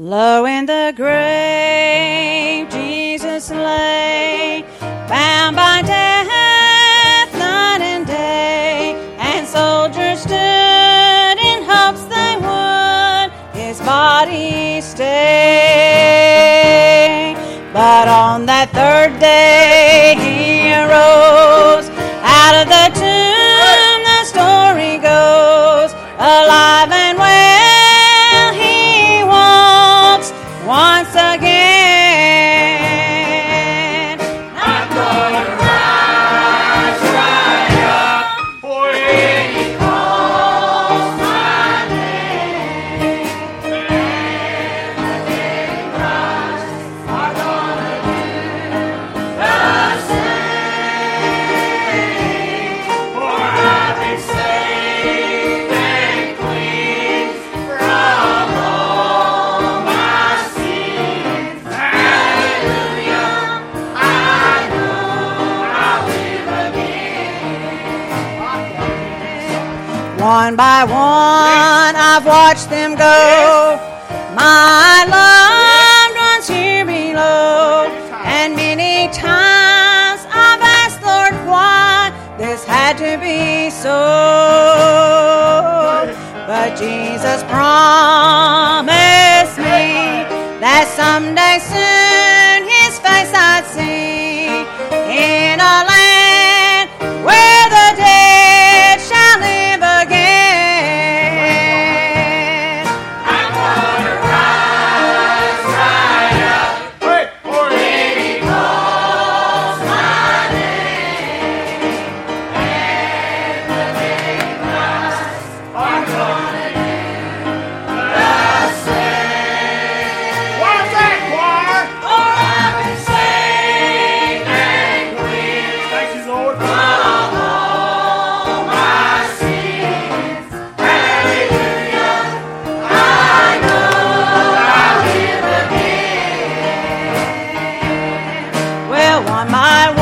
Low in the grave, Jesus lay, bound by death night and day, and soldiers stood in hopes they would his body stay. But on that third day One by one, I've watched them go. My loved ones here below. And many times I've asked, Lord, why this had to be so. But Jesus promised me that someday soon my